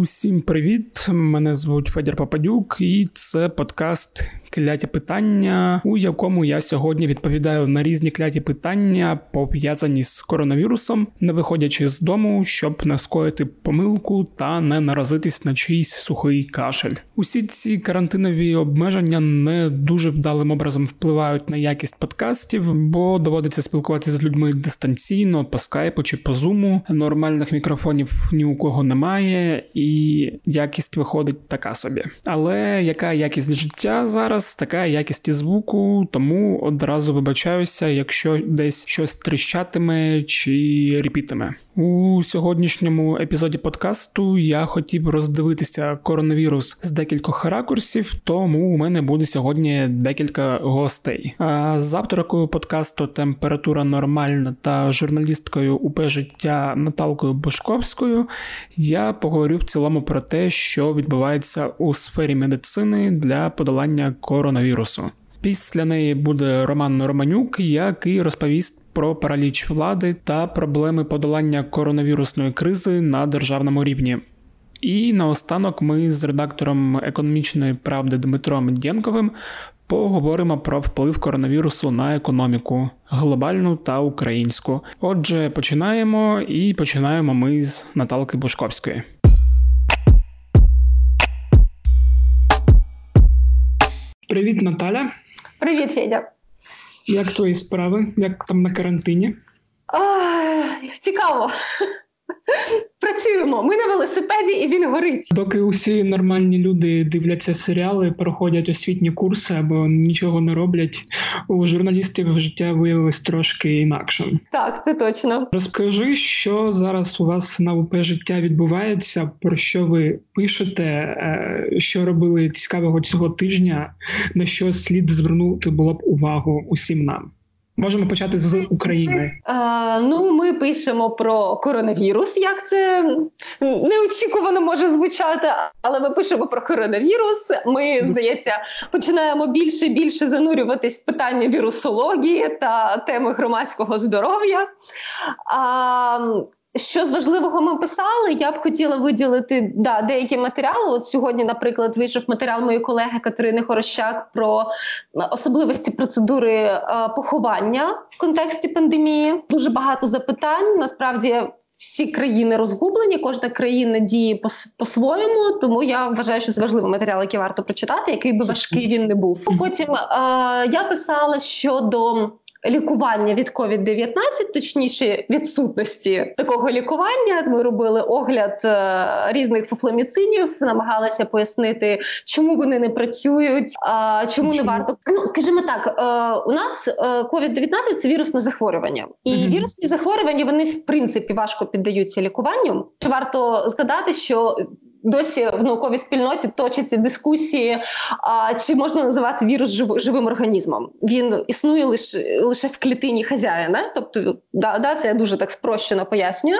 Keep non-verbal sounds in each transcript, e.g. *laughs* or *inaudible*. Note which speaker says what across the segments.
Speaker 1: Усім привіт! Мене звуть Федір Пападюк, і це подкаст Кляті питання, у якому я сьогодні відповідаю на різні кляті питання, пов'язані з коронавірусом, не виходячи з дому, щоб не скоїти помилку та не наразитись на чийсь сухий кашель. Усі ці карантинові обмеження не дуже вдалим образом впливають на якість подкастів, бо доводиться спілкуватися з людьми дистанційно по скайпу чи по зуму. Нормальних мікрофонів ні у кого немає, і якість виходить така собі. Але яка якість життя зараз, така якість звуку, тому одразу вибачаюся, якщо десь щось тріщатиме чи репітиме. У сьогоднішньому епізоді подкасту я хотів роздивитися коронавірус з декількох ракурсів, тому у мене буде сьогодні декілька гостей. А з авторкою подкасту Температура нормальна та журналісткою УП життя Наталкою Бушковською я поговорю в цілому про те, що відбувається у сфері медицини для подолання коронавірусу. Після неї буде Роман Романюк, який розповість про параліч влади та проблеми подолання коронавірусної кризи на державному рівні. І наостанок ми з редактором економічної правди Дмитром Дєнковим поговоримо про вплив коронавірусу на економіку глобальну та українську. Отже, починаємо і починаємо ми з Наталки Бушковської. Привіт, Наталя.
Speaker 2: Привіт, Федя.
Speaker 1: Як твої справи? Як там на карантині?
Speaker 2: А, Цікаво. Працюємо. Ми на велосипеді, і він горить.
Speaker 1: Доки усі нормальні люди дивляться серіали, проходять освітні курси або нічого не роблять. У журналістів життя виявилось трошки інакшим.
Speaker 2: Так, це точно.
Speaker 1: Розкажи, що зараз у вас на УП життя відбувається, про що ви пишете, е, що робили цікавого цього тижня, на що слід звернути було б увагу усім нам. Можемо почати з України.
Speaker 2: А, Ну, ми пишемо про коронавірус. Як це неочікувано може звучати, але ми пишемо про коронавірус. Ми здається починаємо більше і більше занурюватись в питання вірусології та теми громадського здоров'я. А, що з важливого ми писали, я б хотіла виділити да, деякі матеріали. От сьогодні, наприклад, вийшов матеріал моєї колеги Катерини Хорощак про особливості процедури е, поховання в контексті пандемії. Дуже багато запитань. Насправді. Всі країни розгублені, кожна країна діє по-своєму, тому я вважаю, що це важливий матеріал, який варто прочитати, який би важкий він не був. Потім е, я писала щодо лікування від COVID-19, точніше відсутності такого лікування. Ми робили огляд е, різних фуфломіцинів, намагалися пояснити, чому вони не працюють, а чому, чому? не варто ну скажімо так. Е, у нас е, COVID-19 – це вірусне захворювання, і mm-hmm. вірусні захворювання вони в принципі важко піддаються лікуванню. Чи Варто згадати, що досі в науковій спільноті точаться дискусії, а, чи можна називати вірус жив, живим організмом. Він існує лише лише в клітині хазяїна, тобто да, да, це я дуже так спрощено пояснюю.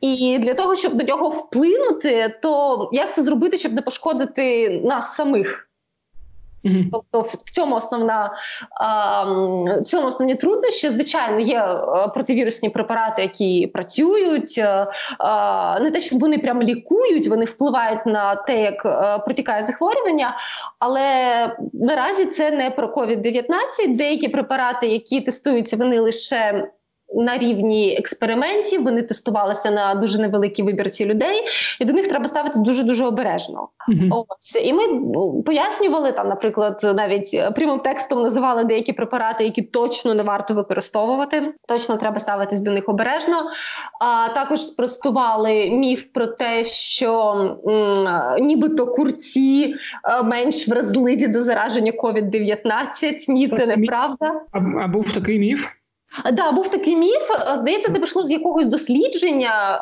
Speaker 2: І для того, щоб до нього вплинути, то як це зробити, щоб не пошкодити нас самих? Тобто, в цьому основна в цьому основні труднощі. Звичайно, є е, противірусні препарати, які працюють. Е, не те, що вони прямо лікують, вони впливають на те, як е, протікає захворювання, але наразі це не про COVID-19. Деякі препарати, які тестуються, вони лише на рівні експериментів. Вони тестувалися на дуже невеликій вибірці людей, і до них треба ставитися дуже дуже обережно. Mm-hmm. Ось і ми пояснювали там, наприклад, навіть прямим текстом називали деякі препарати, які точно не варто використовувати. Точно треба ставитись до них обережно. А також спростували міф про те, що м, нібито курці е, менш вразливі до зараження COVID-19. Ні, це неправда.
Speaker 1: А, а був такий міф.
Speaker 2: Да, був такий міф. Здається, це пішло з якогось дослідження.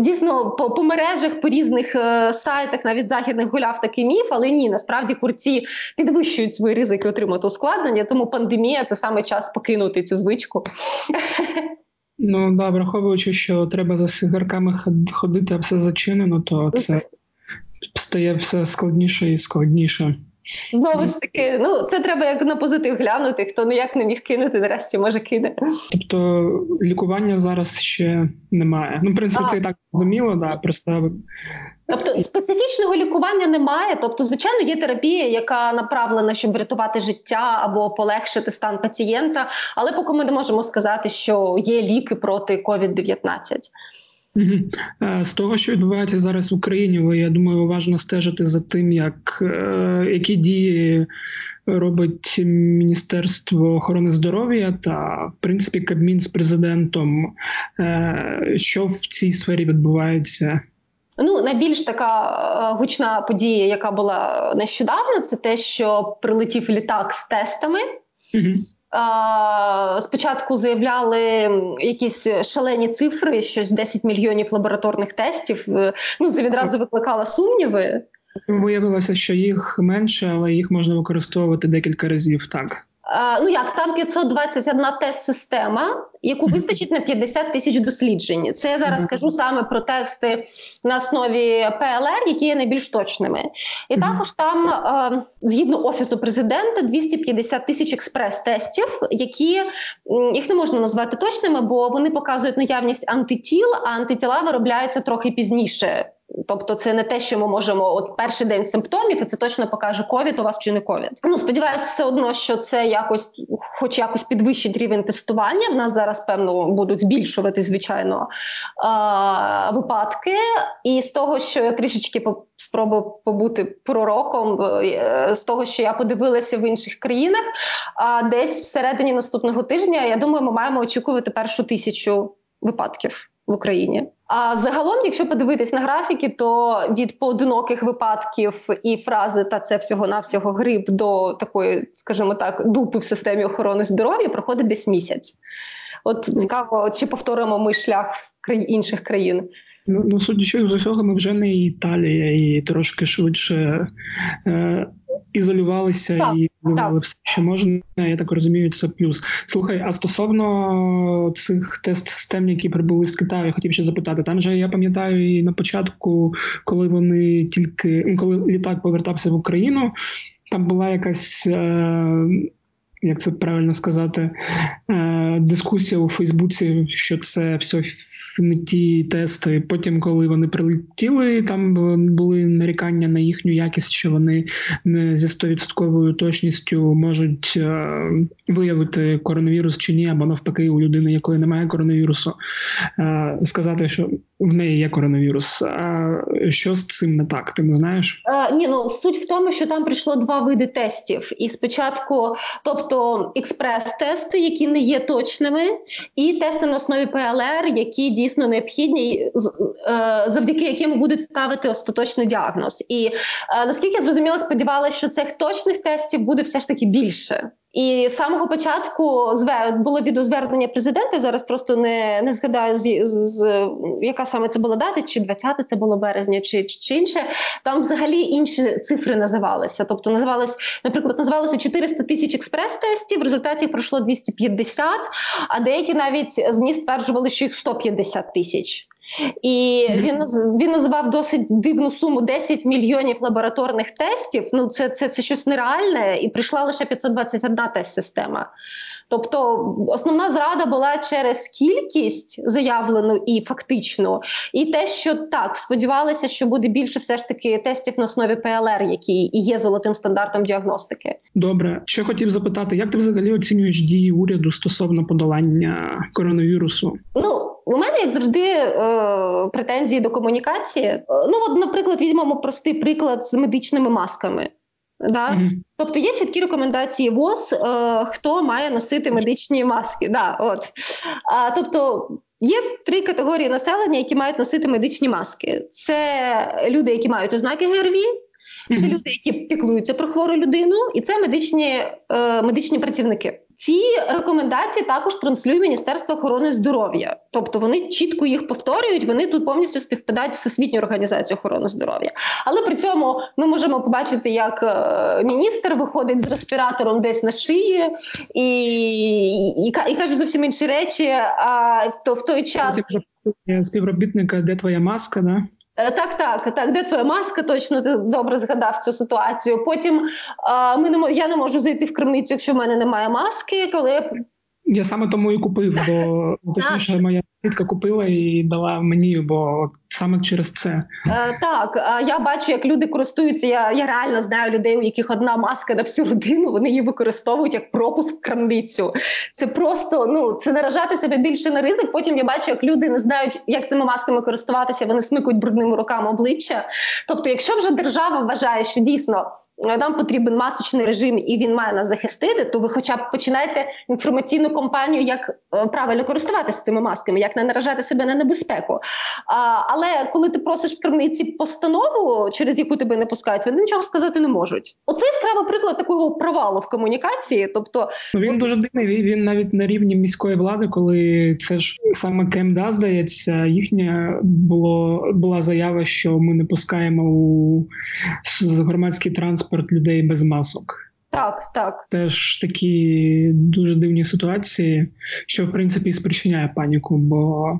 Speaker 2: Дійсно, по по мережах, по різних е, сайтах, навіть західних гуляв такий міф, але ні, насправді курці підвищують свої ризики отримати ускладнення, тому пандемія це саме час покинути цю звичку.
Speaker 1: Ну да, враховуючи, що треба за сигарками ходити, а все зачинено, то це стає все складніше і складніше.
Speaker 2: Знову ж таки, ну це треба як на позитив глянути. Хто ніяк не міг кинути, нарешті може кине.
Speaker 3: Тобто лікування зараз ще немає. Ну, в принципі, а. це і так зрозуміло, да просто
Speaker 2: Тобто специфічного лікування немає. Тобто, звичайно, є терапія, яка направлена, щоб врятувати життя або полегшити стан пацієнта. Але поки ми не можемо сказати, що є ліки проти COVID-19.
Speaker 3: Е, з того, що відбувається зараз в Україні, ви я думаю, уважно стежити за тим, як е, які дії робить Міністерство охорони здоров'я та в принципі Кабмін з президентом, е, що в цій сфері відбувається.
Speaker 2: Ну, найбільш така гучна подія, яка була нещодавно, це те, що прилетів літак з тестами. Угу. Спочатку заявляли якісь шалені цифри, щось 10 мільйонів лабораторних тестів. Е, ну це відразу викликало сумніви.
Speaker 3: Виявилося, що їх менше, але їх можна використовувати декілька разів так.
Speaker 2: Ну як там 521 тест-система, яку вистачить на 50 тисяч досліджень. Це я зараз кажу саме про тексти на основі ПЛР, які є найбільш точними. І також там, згідно офісу президента, 250 тисяч експрес-тестів, які їх не можна назвати точними, бо вони показують наявність антитіл, а антитіла виробляються трохи пізніше. Тобто, це не те, що ми можемо от перший день симптомів, і це точно покаже ковід у вас чи не ковід. Ну сподіваюся, все одно, що це якось, хоч якось підвищить рівень тестування. В нас зараз певно будуть збільшувати звичайно випадки. І з того, що я трішечки спробую побути пророком, е, з того, що я подивилася в інших країнах, а десь всередині наступного тижня я думаю, ми маємо очікувати першу тисячу випадків в Україні. А загалом, якщо подивитись на графіки, то від поодиноких випадків і фрази та це всього навсього грип до такої, скажімо так, дупи в системі охорони здоров'я проходить десь місяць. От цікаво, чи повторимо ми шлях інших країн.
Speaker 3: Ну, ну судячи з усього, ми вже не Італія, і трошки швидше е, ізолювалися так, і вивели все, що можна. Я так розумію, це плюс. Слухай, а стосовно цих тест-систем, які прибули з Китаю, я хотів ще запитати. Там же я пам'ятаю і на початку, коли вони тільки ну, коли літак повертався в Україну, там була якась. Е, як це правильно сказати, е, дискусія у Фейсбуці, що це все не ті тести. Потім, коли вони прилетіли, там були нарікання на їхню якість, що вони не зі 100% точністю можуть е, виявити коронавірус чи ні, або навпаки, у людини, якої немає коронавірусу, е, сказати, що в неї є коронавірус. А що з цим не так? Ти не знаєш?
Speaker 2: Е, ні, ну суть в тому, що там прийшло два види тестів, і спочатку, тобто експрес-тести, які не є точними, і тести на основі ПЛР, які дійсно необхідні, е, завдяки яким будуть ставити остаточний діагноз. І е, наскільки я зрозуміла, сподівалася, що цих точних тестів буде все ж таки більше. І з самого початку було відеозвернення президента. Зараз просто не не згадаю з, з яка саме це була дата, чи 20 це було березня, чи, чи інше. Там взагалі інші цифри називалися. Тобто називалось, наприклад, називалося 400 тисяч експрес-тестів. В результаті пройшло 250, а деякі навіть змі стверджували, що їх 150 тисяч. І він він називав досить дивну суму 10 мільйонів лабораторних тестів. Ну це це, це щось нереальне, і прийшла лише 521 тест-система. Тобто основна зрада була через кількість заявлену і фактичну, і те, що так сподівалися, що буде більше все ж таки тестів на основі ПЛР, які і є золотим стандартом діагностики.
Speaker 3: Добре, ще хотів запитати, як ти взагалі оцінюєш дії уряду стосовно подолання коронавірусу?
Speaker 2: Ну у мене, як завжди, е, претензії до комунікації. Е, ну, от, наприклад, візьмемо простий приклад з медичними масками. Да? Mm-hmm. Тобто є чіткі рекомендації ВОЗ, е, хто має носити медичні маски. Да, от. А, Тобто є три категорії населення, які мають носити медичні маски: це люди, які мають ознаки ГРВІ, це люди, які піклуються про хвору людину, і це медичні, е, медичні працівники. Ці рекомендації також транслює Міністерство охорони здоров'я, тобто вони чітко їх повторюють. Вони тут повністю співпадають всесвітню організацію охорони здоров'я. Але при цьому ми можемо побачити, як е, міністр виходить з респіратором десь на шиї і і, і, і каже зовсім інші речі. А в, в той час
Speaker 3: співробітника, де твоя маска? Да?
Speaker 2: Е, так, так, так. Де твоя маска? Точно ти добре згадав цю ситуацію. Потім а, ми не я не можу зайти в крамницю, якщо в мене немає маски. Коли
Speaker 3: я саме тому і купив, бо точніше моя тітка купила і дала мені, бо саме через це
Speaker 2: Е, так. Я бачу, як люди користуються. Я я реально знаю людей, у яких одна маска на всю родину. Вони її використовують як пропуск в крамницю. Це просто ну це наражати себе більше на ризик. Потім я бачу, як люди не знають, як цими масками користуватися. Вони смикують брудними руками обличчя. Тобто, якщо вже держава вважає, що дійсно. Е, нам потрібен масочний режим, і він має нас захистити. То ви, хоча б починаєте інформаційну кампанію, як е, правильно користуватися цими масками, як не наражати себе на небезпеку. А, Але коли ти просиш в крамниці постанову, через яку тебе не пускають, вони нічого сказати не можуть. Оце яскравий приклад такого провалу в комунікації. Тобто
Speaker 3: ну, він дуже дивний. Він навіть на рівні міської влади, коли це ж саме КМДА, здається, їхня було була заява, що ми не пускаємо у громадський транспорт людей без масок.
Speaker 2: Так, так.
Speaker 3: Теж такі дуже дивні ситуації, що в принципі спричиняє паніку. Бо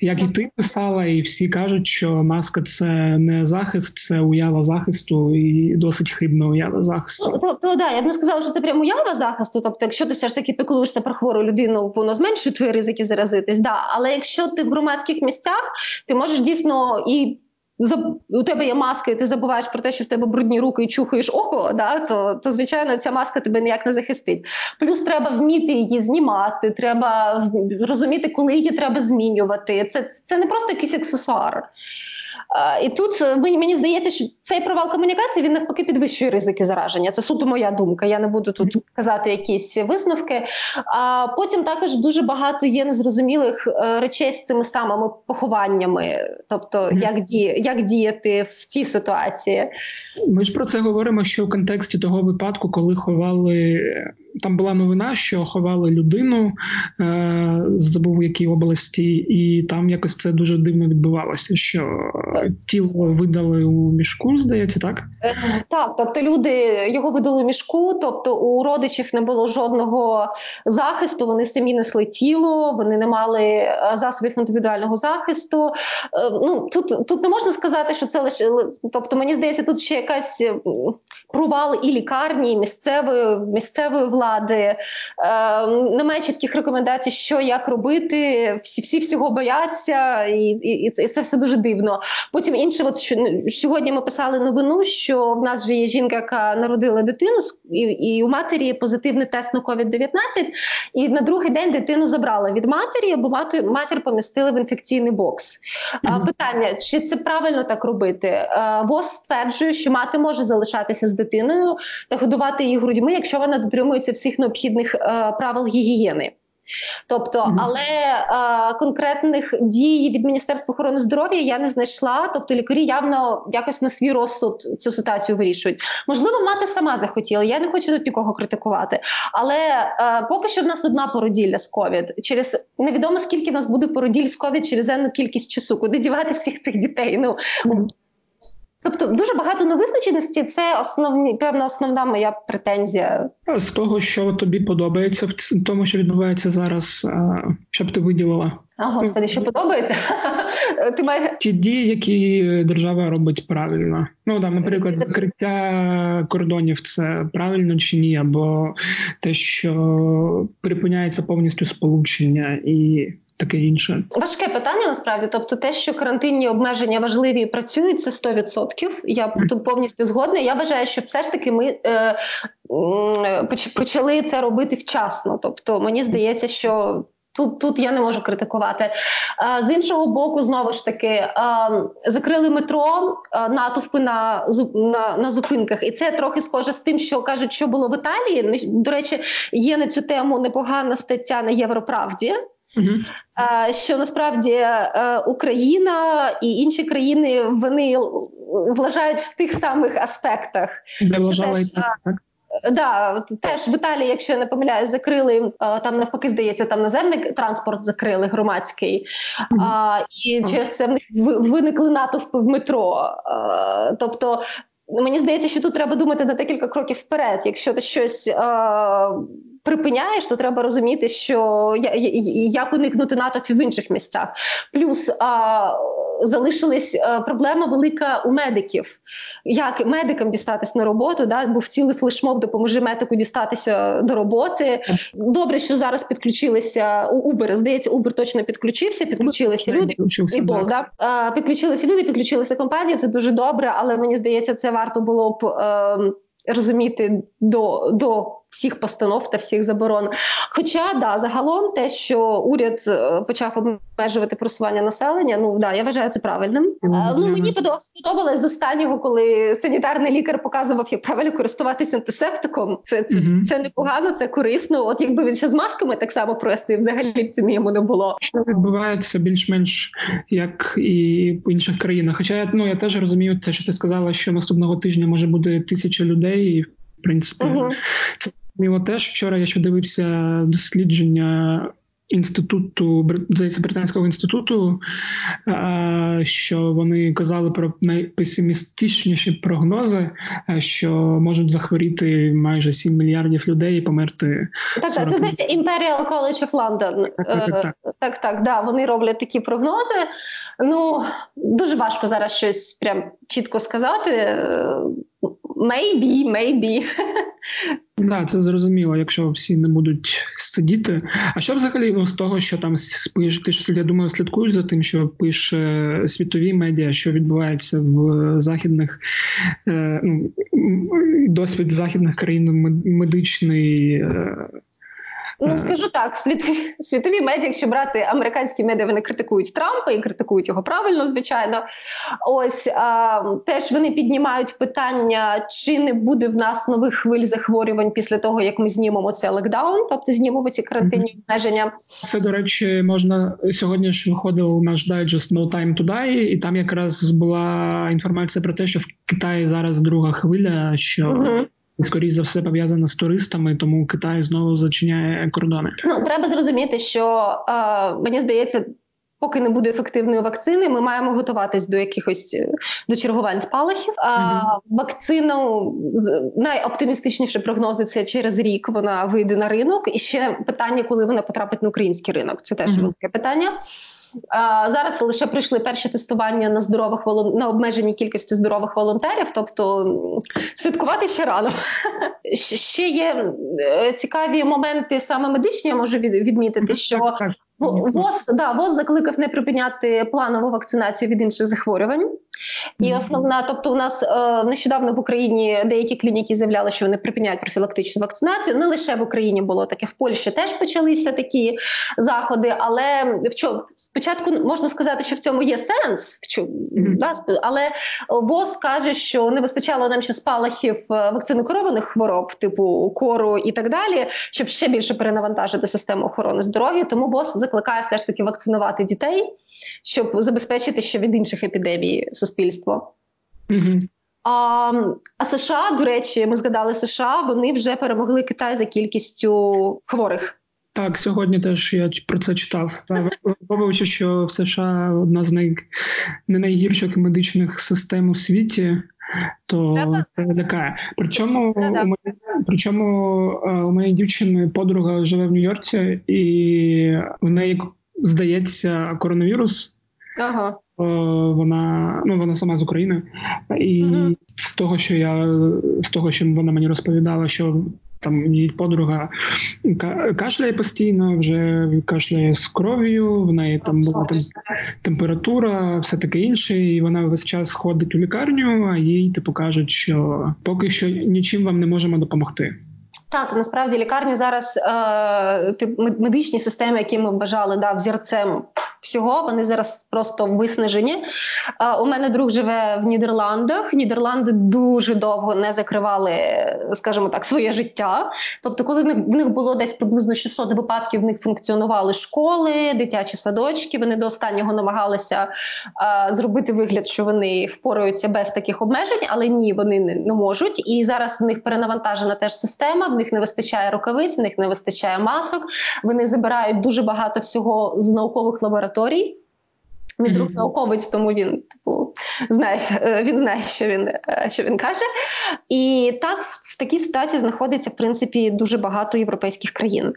Speaker 3: як і ти писала, і всі кажуть, що маска це не захист, це уява захисту, і досить хибна уява захисту.
Speaker 2: Ну, то, да, я б не сказала, що це прямо уява захисту. Тобто, якщо ти все ж таки піклуєшся про хвору людину, воно зменшує твої ризики заразитись. Да. Але якщо ти в громадських місцях, ти можеш дійсно і у тебе є маска, і ти забуваєш про те, що в тебе брудні руки і чухаєш око, да, то то звичайно ця маска тебе ніяк не захистить. Плюс треба вміти її знімати, треба розуміти, коли її треба змінювати. Це це не просто якийсь аксесуар. І тут е, мені здається, що цей провал комунікації він навпаки підвищує ризики зараження. Це суто моя думка. Я не буду тут казати якісь висновки. А потім також дуже багато є незрозумілих е, речей з цими самими похованнями, тобто як діє, як діяти в цій ситуації.
Speaker 3: Ми ж про це говоримо, що в контексті того випадку, коли ховали там була новина, що ховали людину, е, забув в якій області, і там якось це дуже дивно відбувалося. Що тіло видали у мішку, здається, так?
Speaker 2: Е, так, тобто люди його видали у мішку, тобто у родичів не було жодного захисту. Вони самі несли тіло, вони не мали е, засобів індивідуального захисту. Ну тут тут не можна сказати, що це лише тобто, мені здається, тут ще якась провал і лікарні, і місцевої місцевої влади влади, е, немає чітких рекомендацій, що як робити. Всі всі всього бояться, і і, і, це, і це все дуже дивно. Потім інше, от що сьогодні ми писали новину, що в нас вже є жінка, яка народила дитину, і і у матері позитивний тест на COVID-19, і на другий день дитину забрали від матері, бо матір, матір помістили в інфекційний бокс. Mm-hmm. Питання: чи це правильно так робити? Е, ВОЗ стверджує, що мати може залишатися з дитиною та годувати її грудьми, якщо вона дотримується дотримуються всіх необхідних е, правил гігієни. Тобто, але е, конкретних дій від Міністерства охорони здоров'я я не знайшла. Тобто, лікарі явно якось на свій розсуд цю ситуацію вирішують. Можливо, мати сама захотіла. Я не хочу тут нікого критикувати. Але е, поки що в нас одна породілля з ковід. Через невідомо скільки в нас буде породіль з ковід через енну кількість часу. Куди дівати всіх цих дітей? Ну. Тобто дуже багато невизначеності. Це основні певна основна моя претензія.
Speaker 3: З того, що тобі подобається в тому, що відбувається зараз, щоб ти виділила.
Speaker 2: А господи, що подобається? *laughs*
Speaker 3: Ти має ті дії, які держава робить правильно. Ну там, наприклад, закриття кордонів це правильно чи ні, або те, що припиняється повністю сполучення і таке інше.
Speaker 2: Важке питання насправді. Тобто, те, що карантинні обмеження важливі і працюють, це 100%. Я тут повністю згодна. Я вважаю, що все ж таки ми е, почали це робити вчасно. Тобто, мені здається, що. Тут тут я не можу критикувати. З іншого боку, знову ж таки закрили метро натовпи на на, на зупинках, і це трохи схоже з тим, що кажуть, що було в Італії. До речі, є на цю тему непогана стаття на Європравді. Uh-huh. Що насправді е, Україна і інші країни вони влажають в тих самих аспектах.
Speaker 3: Де вважали так, так?
Speaker 2: Да, теж в Італії, якщо я не помиляюсь, закрили е, там навпаки, здається, там наземний транспорт закрили громадський, mm-hmm. а, і через це в них виникли натовпи в метро. А, тобто, мені здається, що тут треба думати на декілька кроків вперед. Якщо ти щось. А, припиняєш, то треба розуміти, що як уникнути натовпів в інших місцях. Плюс а, залишилась е, проблема велика у медиків. Як медикам дістатись на роботу? Да? Був цілий флешмоб, допоможи медику дістатися до роботи. Добре, що зараз підключилися у Uber, Здається, Uber точно підключився, підключилися люди. І Бол, да? Підключилися люди, підключилися компанії. Це дуже добре, але мені здається, це варто було б. Ем, розуміти до до всіх постанов та всіх заборон. Хоча да, загалом те, що уряд е, почав обмежувати просування населення, ну да, я вважаю це правильним. Mm-hmm. Ну мені сподобалось з останнього, коли санітарний лікар показував, як правильно користуватися антисептиком. Це це, mm-hmm. це непогано, це корисно. От якби він ще з масками так само простив, взагалі ціни йому не було.
Speaker 3: Що відбувається більш-менш як і в інших країнах. Хоча ну я теж розумію, це що ти сказала, що наступного тижня може бути тисяча людей, і в принципі mm-hmm. це Міло теж вчора я ще дивився дослідження інституту здається, британського інституту, що вони казали про найпесимістичніші прогнози, що можуть захворіти майже 7 мільярдів людей і померти.
Speaker 2: Так, так, це здається Imperial College of London. Так, так, так, так. так, так, да, вони роблять такі прогнози. Ну дуже важко зараз щось прям чітко сказати. Maybe, maybe.
Speaker 3: Так, це зрозуміло, якщо всі не будуть сидіти. А що взагалі з того, що там спиш, ти ж я думаю, слідкуєш за тим, що пише світові медіа, що відбувається в західних е, ну, досвід західних країн медичний. Е,
Speaker 2: Ну скажу так, світові світові медіа, якщо брати американські медіа, вони критикують Трампа і критикують його правильно, звичайно. Ось а, теж вони піднімають питання, чи не буде в нас нових хвиль захворювань після того, як ми знімемо цей лекдаун, тобто знімемо ці карантинні обмеження.
Speaker 3: Це до речі, можна сьогодні ж виходив наш дайджест No Time to Die, і там якраз була інформація про те, що в Китаї зараз друга хвиля. що... Скоріш за все пов'язана з туристами, тому Китай знову зачиняє кордони.
Speaker 2: Ну треба зрозуміти, що е, мені здається. Поки не буде ефективної вакцини, ми маємо готуватись до якихось е, до чергувань спалахів. А mm-hmm. вакцину найоптимістичніші прогнози це через рік вона вийде на ринок. І ще питання, коли вона потрапить на український ринок. Це теж mm-hmm. велике питання. Зараз лише прийшли перші тестування на здорових на обмеженій кількості здорових волонтерів, тобто святкувати ще рано. *laughs* Ще є е, цікаві моменти саме медичні. Я можу відмітити, що ВОЗ да, ВОЗ закликав не припиняти планову вакцинацію від інших захворювань. І основна, тобто, у нас е, нещодавно в Україні деякі клініки заявляли, що вони припиняють профілактичну вакцинацію. Не лише в Україні було таке, в Польщі теж почалися такі заходи. Але в чому спочатку можна сказати, що в цьому є сенс, в чому да, але ВОЗ каже, що не вистачало нам ще спалахів е, вакцини хвороб, типу кору і так далі, щоб ще більше перенавантажити систему охорони здоров'я. Тому ВОЗ закликає все ж таки вакцинувати дітей, щоб забезпечити ще від інших епідемій суспільство.
Speaker 3: Mm-hmm.
Speaker 2: А а США, до речі, ми згадали США. Вони вже перемогли Китай за кількістю хворих.
Speaker 3: Так, сьогодні теж я про це читав. Враховуючи, що в США одна з най... не найгірших медичних систем у світі, то це лякає. Причому у мене, причому е, у моєї дівчини подруга живе в Нью-Йорці, і в неї здається коронавірус.
Speaker 2: Ага.
Speaker 3: Вона ну вона сама з України, і mm з того, що я з того, що вона мені розповідала, що там її подруга кашляє постійно, вже кашляє з кров'ю. В неї там була там температура, все таке інше. І вона весь час ходить у лікарню. А їй типу кажуть, що поки що нічим вам не можемо допомогти.
Speaker 2: Так, насправді лікарні зараз е, медичні системи, які ми вважали да, взірцем всього, вони зараз просто виснажені. У мене друг живе в Нідерландах. Нідерланди дуже довго не закривали, скажімо так, своє життя. Тобто, коли в них було десь приблизно 600 випадків, в них функціонували школи, дитячі садочки. Вони до останнього намагалися зробити вигляд, що вони впораються без таких обмежень, але ні, вони не можуть. І зараз в них перенавантажена теж система В них не вистачає рукавиць, в них не вистачає масок. Вони забирають дуже багато всього з наукових лабораторій. Мій друг науковець, тому він типу знає, е, він знає, що він е, що він каже. І так в такій ситуації знаходиться в принципі дуже багато європейських країн.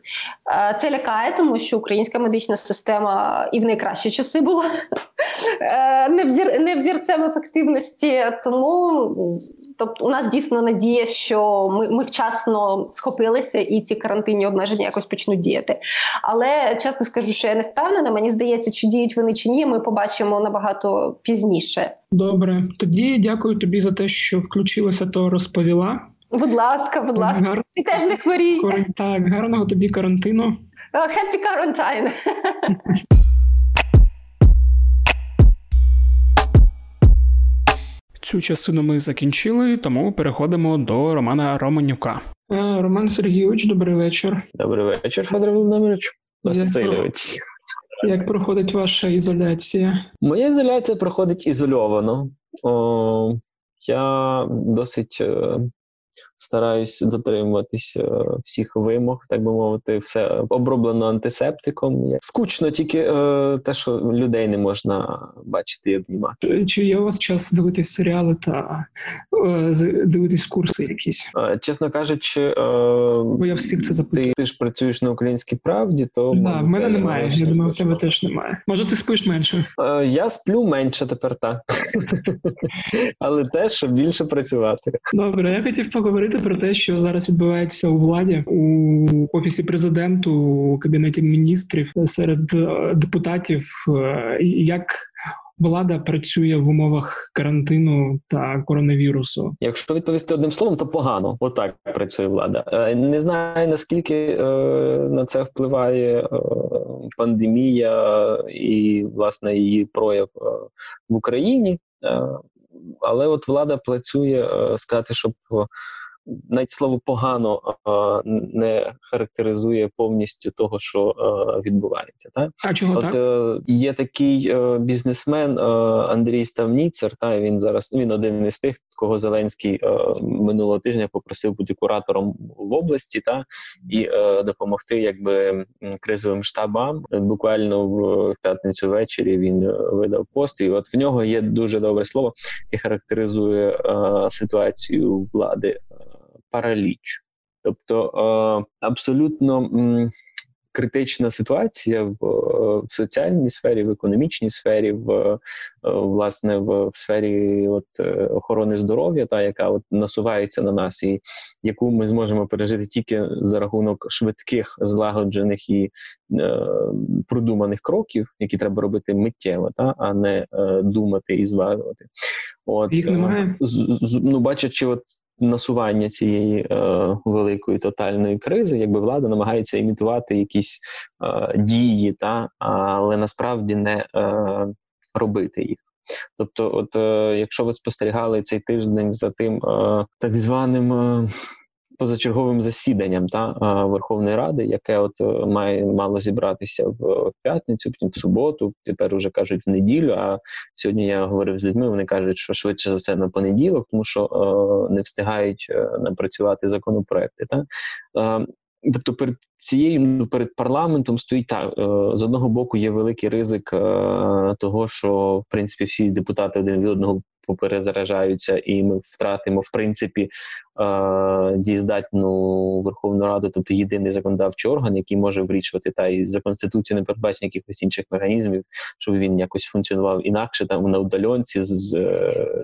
Speaker 2: Е, це лякає, тому що українська медична система і в найкращі часи була не взір, не взірцем ефективності. Тому тобто, у нас дійсно надія, що ми, ми вчасно схопилися і ці карантинні обмеження якось почнуть діяти. Але чесно скажу, що я не впевнена. Мені здається, чи діють вони чи ні, ми побачимо набагато пізніше.
Speaker 3: Добре, тоді дякую тобі за те, що включилася, то розповіла.
Speaker 2: Будь ласка, будь ласка, Гар... ти теж не хворій.
Speaker 3: Так, гарного тобі карантину.
Speaker 2: Happy quarantine! *laughs*
Speaker 3: Цю частину ми закінчили, тому переходимо до Романа Романюка. Е, Роман Сергійович, добрий вечір.
Speaker 4: Добрий вечір, Федор Володимирович. Васильович.
Speaker 3: Як проходить ваша ізоляція?
Speaker 4: Моя ізоляція проходить ізольовано. О, Я досить е, стараюсь дотримуватись е, всіх вимог, так би мовити, все оброблено антисептиком. Скучно тільки е, те, що людей не можна бачити і обнімати.
Speaker 3: Чи є у вас час дивитись серіали та е, дивитись курси якісь?
Speaker 4: Чесно кажучи,
Speaker 3: Бо я всіх це запитую.
Speaker 4: Ти, ти ж працюєш на українській правді, то
Speaker 3: да, в мене немає. Я думаю, в тебе теж немає. Може, ти спиш менше?
Speaker 4: Я сплю менше тепер так, *laughs* але теж щоб більше працювати.
Speaker 3: Добре, я хотів поговорити говорити про те, що зараз відбувається у владі у офісі президенту, у кабінеті міністрів серед е, депутатів, е, як влада працює в умовах карантину та коронавірусу.
Speaker 4: Якщо відповісти одним словом, то погано. Отак працює влада. Е, не знаю наскільки на це впливає пандемія і власне її прояв в Україні. Але от влада працює сказати, щоб навіть слово погано не характеризує повністю того, що відбувається. Так?
Speaker 3: А чого
Speaker 4: От
Speaker 3: так?
Speaker 4: Е, є такий е, бізнесмен Андрій Ставніцер. Та він зараз він один із тих, кого Зеленський минулого тижня попросив бути куратором в області, та і допомогти якби кризовим штабам. Буквально в п'ятницю ввечері він видав пост, і от в нього є дуже добре слово, яке характеризує ситуацію влади параліч. Тобто е, абсолютно критична ситуація в, в соціальній сфері, в економічній сфері, в е, власне в сфері от, е, охорони здоров'я, та яка от насувається на нас, і яку ми зможемо пережити тільки за рахунок швидких, злагоджених і е, продуманих кроків, які треба робити миттєво, та а не е, думати і зважувати.
Speaker 3: От їх немає.
Speaker 4: З, з, ну, бачачи, от насування цієї е, великої тотальної кризи, якби влада намагається імітувати якісь е, дії, та але насправді не е, робити їх. Тобто, от е, якщо ви спостерігали цей тиждень за тим е, так званим е, позачерговим засіданням та Верховної Ради, яке от е, має мало зібратися в п'ятницю, потім в суботу. Тепер уже кажуть в неділю. А сьогодні я говорив з людьми. Вони кажуть, що швидше за все на понеділок, тому що е, не встигають е, напрацювати законопроекти. Та е, Тобто перед цією ну, перед парламентом стоїть так з одного боку є великий ризик того, що в принципі всі депутати один від одного поперезаражаються, і ми втратимо в принципі е, дієздатну Верховну Раду, тобто єдиний законодавчий орган, який може вирішувати та і за конституцією не передбачено якихось інших механізмів, щоб він якось функціонував інакше там на удальонці з з,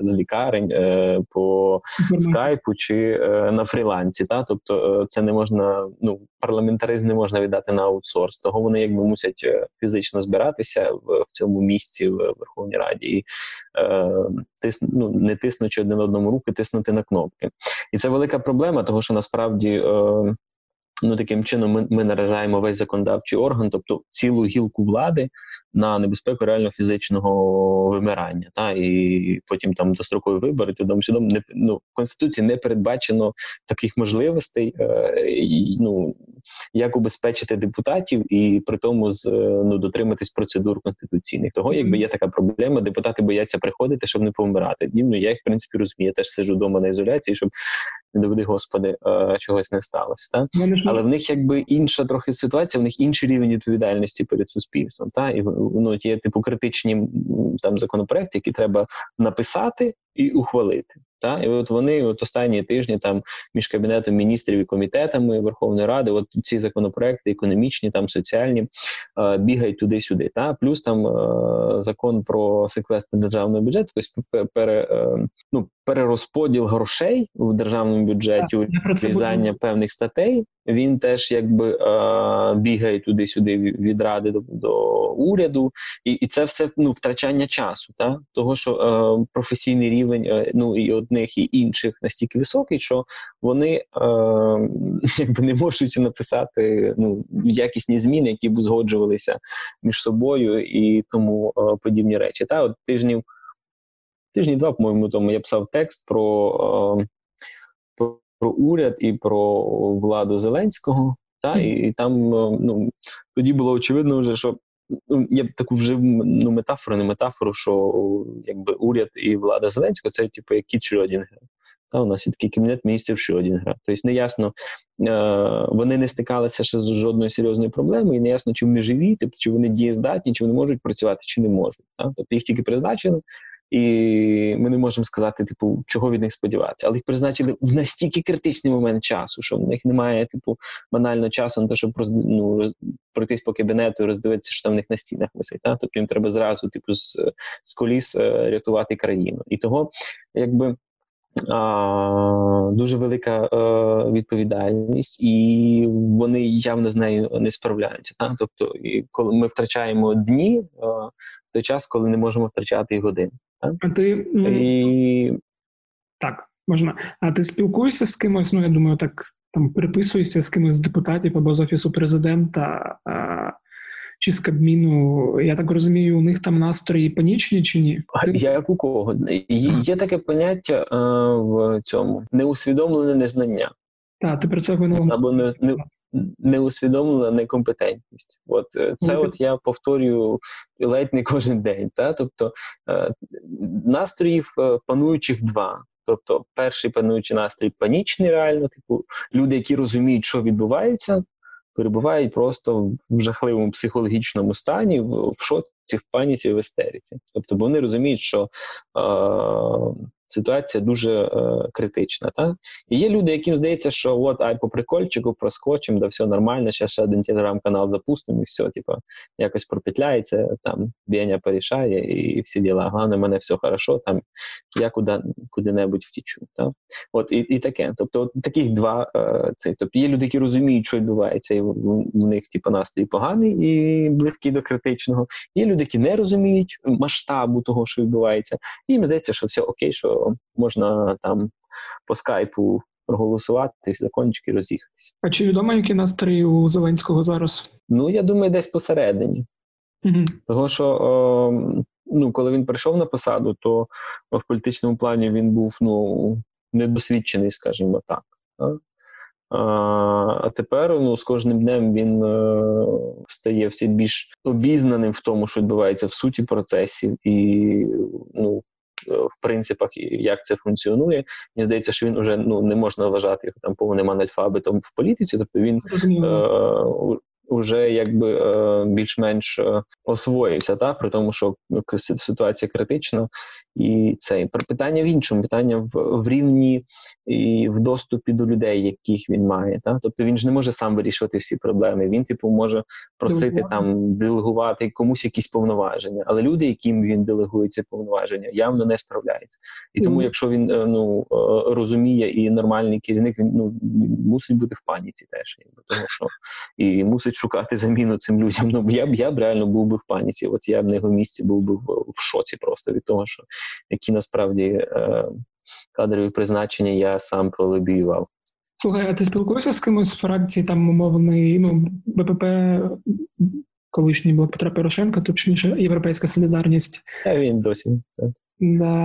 Speaker 4: з лікарень е, по скайпу чи е, на фрілансі. Та тобто це не можна, ну парламентаризм не можна віддати на аутсорс. Того вони якби мусять фізично збиратися в, в цьому місці в Верховній Раді. І, тис, ну, не тиснучи один одному руки, тиснути на кнопки. І це велика проблема, тому що насправді. Е, Ну, таким чином, ми ми наражаємо весь законодавчий орган, тобто цілу гілку влади на небезпеку реально фізичного вимирання. Та і потім там дострокові вибори, то судом не ну, в конституції не передбачено таких можливостей, е, і, ну як убезпечити депутатів і при тому з ну дотриматись процедур конституційних. Того, якби є така проблема, депутати бояться приходити, щоб не помирати. Ну я їх в принципі розумію. Я теж сиджу вдома на ізоляції, щоб не доведи господи, е, чогось не сталося. Та? Але в них якби інша трохи ситуація, в них інший рівень відповідальності перед суспільством. Та? І ну, є типу критичні там законопроекти, які треба написати і ухвалити. Та? І от вони от останні тижні там між кабінетом міністрів і комітетами Верховної Ради, от ці законопроекти, економічні, там соціальні, е, бігають туди-сюди. Та? Плюс там е, закон про секвестр державного бюджету, тобто пере, е, ну, перерозподіл грошей в державному бюджеті, урізання певних статей. Він теж якби е, бігає туди-сюди від ради до, до уряду, і і це все ну втрачання часу, та того, що е, професійний рівень е, ну і одних і інших настільки високий, що вони е, *laughs* якби не можуть написати ну якісні зміни, які б узгоджувалися між собою і тому е, подібні речі. Та от тижнів тижні два, по-моєму, тому я писав текст про, е, про, про уряд і про владу Зеленського. Та, і, і там е, ну тоді було очевидно, вже що ну я б таку вже ну метафору, не метафору, що якби уряд і влада Зеленського це типу як кіт Шрёдінгера. Та у нас є такий кабінет міністрів Шрёдінгера. Тобто неясно, е, вони не стикалися ще з жодною серйозною проблемою, і неясно, чи вони живі, тобто чи вони дієздатні, чи вони можуть працювати, чи не можуть. Та? Тобто їх тільки призначили, і ми не можемо сказати, типу, чого від них сподіватися. Але їх призначили в настільки критичний момент часу, що в них немає, типу, банально часу на те, щоб роз, ну, пройтись по кабінету і роздивитися, що там в них на стінах висить. Та? Тобто їм треба зразу, типу, з, з коліс е, рятувати країну. І того, якби. А, Дуже велика е, відповідальність, і вони явно з нею не справляються. Так? Тобто, і коли ми втрачаємо дні е, в той час, коли не можемо втрачати і години. Так?
Speaker 3: А ти і... так можна. А ти спілкуєшся з кимось? Ну я думаю, так там переписуєшся з кимось з депутатів або з офісу президента а, чи з Кабміну. Я так розумію, у них там настрої панічні чи ні?
Speaker 4: Ти... Як у кого є таке поняття а, в цьому неусвідомлене незнання.
Speaker 3: Так, ти про це вино
Speaker 4: або не, не неусвідомлена некомпетентність. От е, це mm-hmm. от я повторюю ледь не кожен день. Та? Тобто е, настроїв е, пануючих два. Тобто, перший пануючий настрій панічний, реально, типу, люди, які розуміють, що відбувається, перебувають просто в жахливому психологічному стані, в шоці, в паніці, в істериці. Тобто, бо вони розуміють, що е, ситуація дуже е, критична. Та? І є люди, яким здається, що от ай по прикольчику проскочимо, да все нормально, ще ще один телеграм-канал запустимо, і все, типу, якось пропетляється, там Беня порішає і всі діла. Головне, в мене все хорошо, там я куди, куди-небудь втічу. Та? От, І і таке. Тобто, от таких два е, цей. Тобто є люди, які розуміють, що відбувається, і в, в них типу, настрій поганий і близький до критичного. Є люди, які не розуміють масштабу того, що відбувається, і їм здається, що все окей, що можна там по скайпу проголосувати, закончики роз'їхатися.
Speaker 3: А чи відомо, які настрої у Зеленського зараз?
Speaker 4: Ну я думаю, десь посередині. Угу. Того, що о, ну, коли він прийшов на посаду, то в політичному плані він був ну, недосвідчений, скажімо так. А тепер ну, з кожним днем він е, стає все більш обізнаним в тому, що відбувається в суті процесів, і ну, в принципах, і як це функціонує. Мені здається, що він уже ну не можна вважати його там повним анальфабетом в політиці, тобто він вже якби е, більш-менш е, освоївся, та при тому, що ситуація критична, і це питання в іншому, питання в, в рівні і в доступі до людей, яких він має. Та тобто він ж не може сам вирішувати всі проблеми. Він, типу, може просити Делегувати. там делегувати комусь якісь повноваження, але люди, яким він делегує ці повноваження, явно не справляються. І тому, якщо він е, ну розуміє і нормальний керівник, він ну мусить бути в паніці, теж тому що і мусить шукати заміну цим людям. Ну я б я б реально був би в паніці. От я б на його місці був би в, шоці просто від того, що які насправді е, кадрові призначення я сам пролобіював.
Speaker 3: Слухай, а ти спілкуєшся з кимось з фракції там умовний ну, БПП, колишній блок Петра Порошенка, точніше Європейська Солідарність?
Speaker 4: А він досі. так.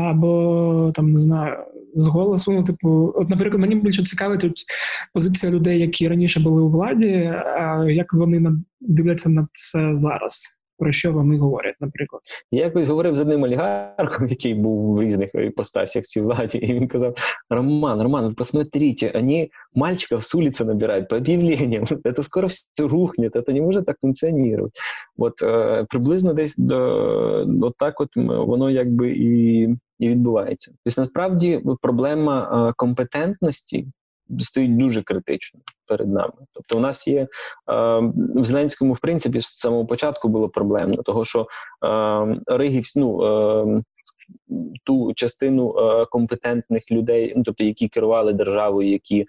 Speaker 3: Або там не знаю, з голосу. Ну, типу, от, наприклад, мені більше цікавить тут позиція людей, які раніше були у владі, а як вони дивляться на це зараз про що вони говорять, наприклад.
Speaker 4: Я якось говорив з одним олігархом, який був в різних іпостасях в цій владі, і він казав: Роман, Роман, ви посмотрите, вони мальчиков с улицы набирают по объявлениям. *laughs* Это скоро все рухнет, это не може так функціонувати. От е, приблизно десь до, от так от воно якби і і відбувається. Тобто, насправді, проблема компетентності стоїть дуже критично перед нами. Тобто, у нас є в Зеленському, в принципі, з самого початку було проблемно, того що Ригів, ну ту частину компетентних людей, ну тобто які керували державою, які Е,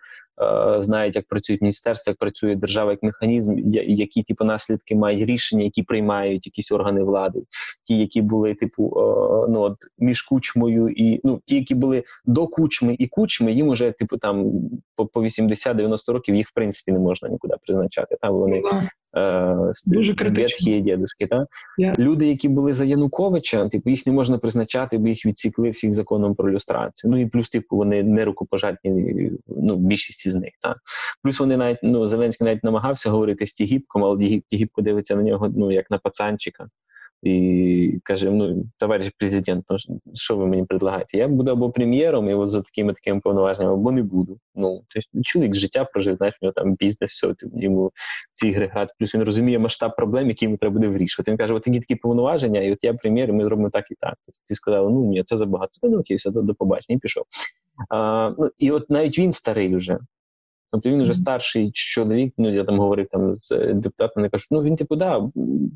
Speaker 4: знають, як працюють міністерства, як працює держава як механізм, які типу наслідки мають рішення, які приймають якісь органи влади, ті, які були типу е, ну от між кучмою і ну ті, які були до кучми і кучми, їм уже типу там по по 80-90 років їх в принципі не можна нікуди призначати. Там вони ну Е, Дуже ветхі дідушки. Та? Yeah. Люди, які були за Януковича, типу їх не можна призначати, бо їх відсікли всіх законом про люстрацію. Ну і плюс, типу, вони не рукопожатні, ну більшість з них. Та? Плюс вони навіть ну Зеленський навіть намагався говорити з Тігіпком, але Тігіпко дивиться на нього ну як на пацанчика і каже: Ну, товариш президент, ну що ви мені предлагаєте? Я буду або прем'єром, і от за такими такими повноваженнями, або не буду. Ну тобто, чоловік життя прожив, знаєш, у нього там бізнес, все йому ці ігри. Плюс він розуміє масштаб проблем, які йому треба буде вирішувати. Він каже: От такі такі повноваження, і от я прем'єр, і ми зробимо так і так. Ти сказав, ну ні, це забагато. Ну окей, все, до, побачення і пішов. А, ну, І от навіть він старий вже. Тобто він вже старший чоловік, ну я там говорив там з депутатами, кажуть, ну він типу, да,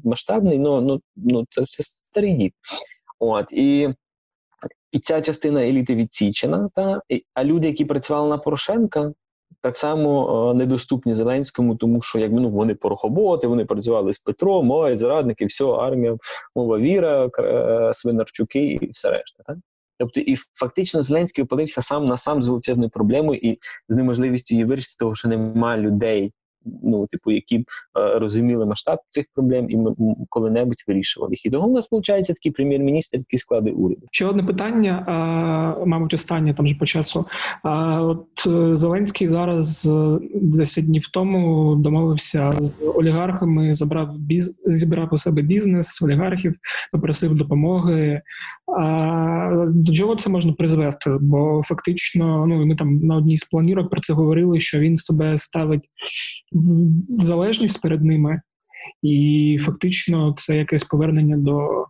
Speaker 4: масштабний, но ну, ну це все старий дід. От і і ця частина еліти відсічена, та а люди, які працювали на Порошенка, так само о, недоступні Зеленському, тому що якби ну вони порохоботи, вони працювали з Петром, ой, зрадники, все, армія, мова віра, е, свинарчуки і все решта. Так? Тобто, і фактично Зеленський опинився сам на сам з величезною проблемою і з неможливістю її вирішити, тому що немає людей, ну, типу, які б е, розуміли масштаб цих проблем і ми коли-небудь вирішували їх. І того у нас виходить такий прем'єр-міністр, такі склади уряду.
Speaker 3: Ще одне питання, а, мабуть, останнє там же по часу. А, От е, Зеленський зараз 10 е, днів тому домовився з олігархами, забрав біз зібрав у себе бізнес олігархів, попросив допомоги. А До чого це можна призвести? Бо фактично, ну ми там на одній з планірок про це говорили, що він себе ставить залежність перед ними, і фактично це якесь повернення до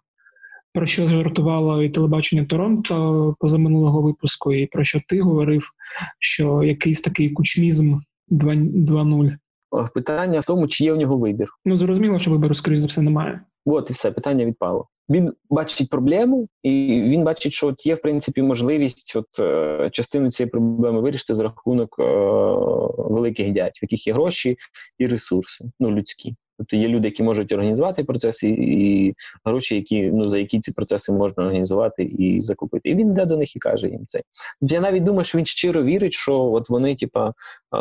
Speaker 3: про що жартувало і телебачення Торонто позаминулого випуску, і про що ти говорив, що якийсь такий кучмізм 2.0.
Speaker 4: Питання в тому, чи є в нього вибір.
Speaker 3: Ну зрозуміло, що вибору, скоріш за все, немає.
Speaker 4: От і все питання відпало. Він бачить проблему, і він бачить, що от є в принципі можливість от е, частину цієї проблеми вирішити за рахунок е, великих дядь, в яких є гроші і ресурси, ну людські. Тобто є люди, які можуть організувати процеси, і гроші, які ну за які ці процеси можна організувати і закупити. І він йде до них і каже їм це. Я навіть думаю, що він щиро вірить, що от вони, типа,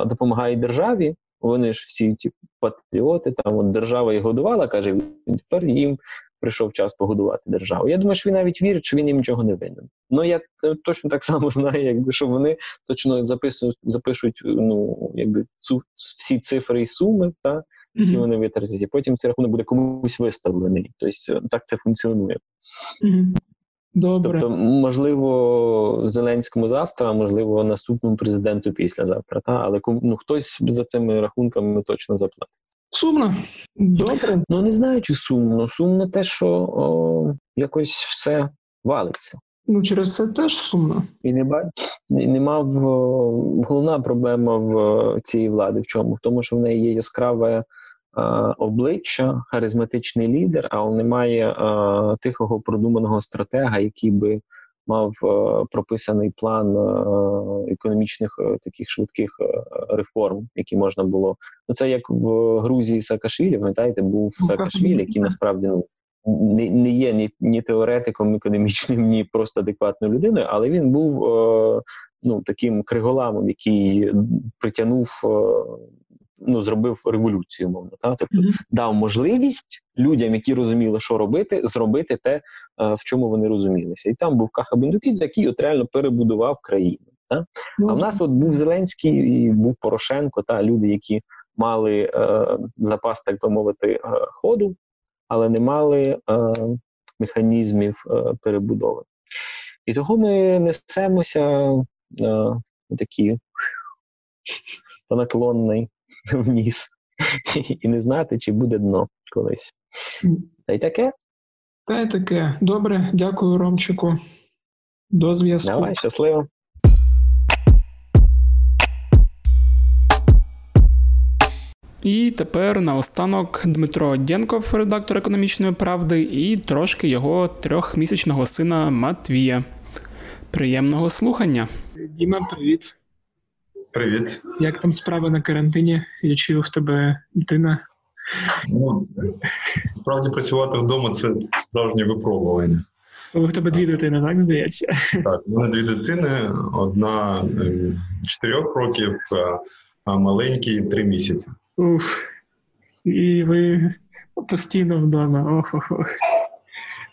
Speaker 4: допомагають державі. Вони ж всі ті патріоти, там от держава їх годувала, каже, тепер їм прийшов час погодувати державу. Я думаю, що він навіть вірить, що він їм нічого не винен. Ну я точно так *laughs* само знаю, якби що вони точно записують, запишуть ну, якби цю всі цифри і суми, та, які mm-hmm. вони витратять, і потім цей рахунок буде комусь виставлений. Тобто так це функціонує.
Speaker 3: Mm-hmm. Добре.
Speaker 4: Тобто, можливо, Зеленському завтра, а можливо, наступному президенту післязавтра. Та? Але ну, хтось за цими рахунками точно заплатить.
Speaker 3: Сумно. Добре.
Speaker 4: Ну не знаю, чи сумно. Сумно те, що о, якось все валиться.
Speaker 3: Ну, через це теж сумно.
Speaker 4: І не бач, не мав головна проблема в цієї влади. В чому? В тому, що в неї є яскраве обличчя, харизматичний лідер, а немає е, тихого продуманого стратега, який би мав е, прописаний план е, економічних е, таких швидких реформ, які можна було. Ну це як в Грузії Саакашвілі, пам'ятаєте, був ну, Саакашвілі, який насправді ну. Не не є ні ні теоретиком економічним, ні просто адекватною людиною, але він був е, ну таким криголамом, який притягнув ну зробив революцію, мовно та тобто mm-hmm. дав можливість людям, які розуміли, що робити, зробити те, е, в чому вони розумілися. І там був Каха Бендукідзе, який от реально перебудував країну. Та? Mm-hmm. А в нас от був Зеленський і був Порошенко, та люди, які мали е, запас, так би мовити, е, ходу, але не мали е, механізмів е, перебудови. І того ми несемося е, такі по наклонний *laughs* вніс і не знати, чи буде дно колись. Та й таке.
Speaker 3: Та й таке. Добре, дякую, Ромчику. До зв'язку.
Speaker 4: Давай, щасливо.
Speaker 3: І тепер наостанок Дмитро Дєнков, редактор економічної правди, і трошки його трьохмісячного сина Матвія. Приємного слухання. Діма, привіт.
Speaker 5: Привіт.
Speaker 3: Як там справи на карантині? Я чую в тебе дитина?
Speaker 5: Ну, Справді працювати вдома це справжнє випробування.
Speaker 3: В тебе дві дитини, так здається?
Speaker 5: Так, у мене дві дитини: одна ем, чотирьох років, а маленький три місяці.
Speaker 3: Ух. І ви постійно вдома. Ох, ох, ох.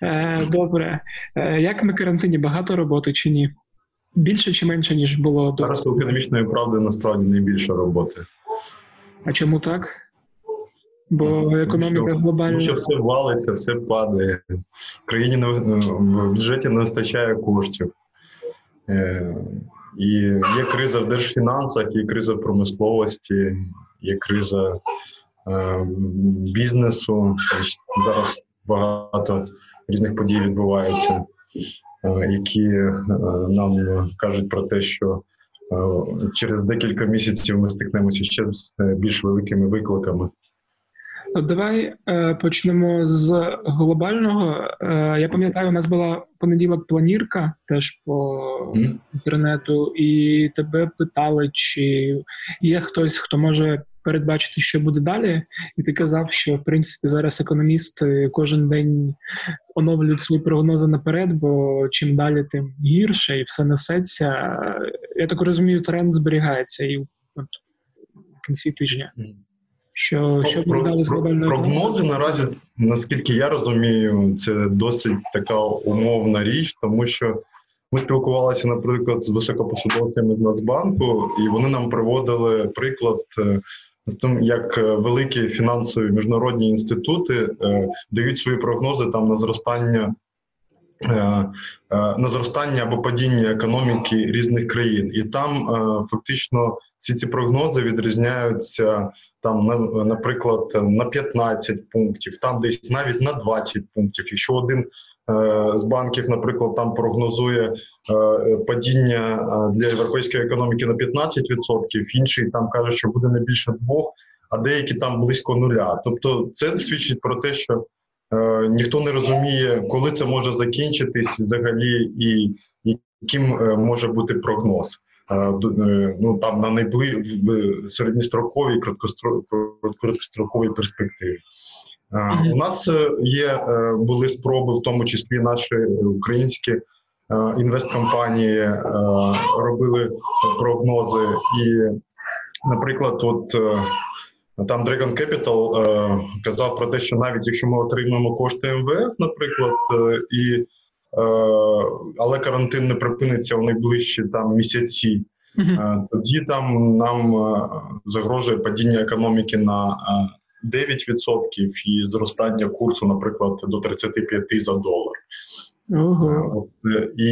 Speaker 3: Е, Добре. Е, Як на карантині багато роботи чи ні? Більше чи менше, ніж було до
Speaker 5: Зараз у економічної правди насправді найбільше роботи.
Speaker 3: А чому так? Бо економіка
Speaker 5: що,
Speaker 3: глобальна.
Speaker 5: Що все валиться, все падає. В країні не, в бюджеті не вистачає коштів. Е, І є криза в держфінансах, є криза в промисловості, є криза е, бізнесу. Зараз багато різних подій відбувається, е, які е, нам кажуть про те, що е, через декілька місяців ми стикнемося ще з е, більш великими викликами.
Speaker 3: Давай е, почнемо з глобального. Е, я пам'ятаю, у нас була понеділок планірка теж по інтернету, і тебе питали, чи є хтось, хто може передбачити, що буде далі. І ти казав, що в принципі зараз економісти кожен день оновлюють свої прогнози наперед, бо чим далі, тим гірше, і все несеться. Я так розумію, тренд зберігається і от, в кінці тижня. Що, що
Speaker 5: Про-
Speaker 3: з
Speaker 5: про- прогнози наразі, наскільки я розумію, це досить така умовна річ, тому що ми спілкувалися, наприклад, з високопосадовцями з Нацбанку, і вони нам приводили приклад е, як е, великі фінансові міжнародні інститути е, дають свої прогнози там на зростання. е, На зростання або падіння економіки різних країн, і там фактично всі ці прогнози відрізняються там на наприклад на 15 пунктів, там десь навіть на 20 пунктів. Якщо один з банків, наприклад, там прогнозує е, падіння е, для європейської економіки на 15%, інший там каже, що буде не більше двох, а деякі там близько нуля. Тобто, це свідчить про те, що е, ніхто не розуміє, коли це може закінчитись взагалі, і яким е, може бути прогноз. Е, е, ну там на найбли в середньостроковій короткостро- короткостроковій перспективі. Е. У нас е, є е, були спроби, в тому числі наші українські інвесткомпанії робили прогнози. І, наприклад, от там Dragon Capital казав про те, що навіть якщо ми отримаємо кошти МВФ, наприклад, і але карантин не припиниться в найближчі там місяці. Тоді там нам загрожує падіння економіки на 9% і зростання курсу, наприклад, до 35 за долар.
Speaker 3: Ого.
Speaker 5: От, е, і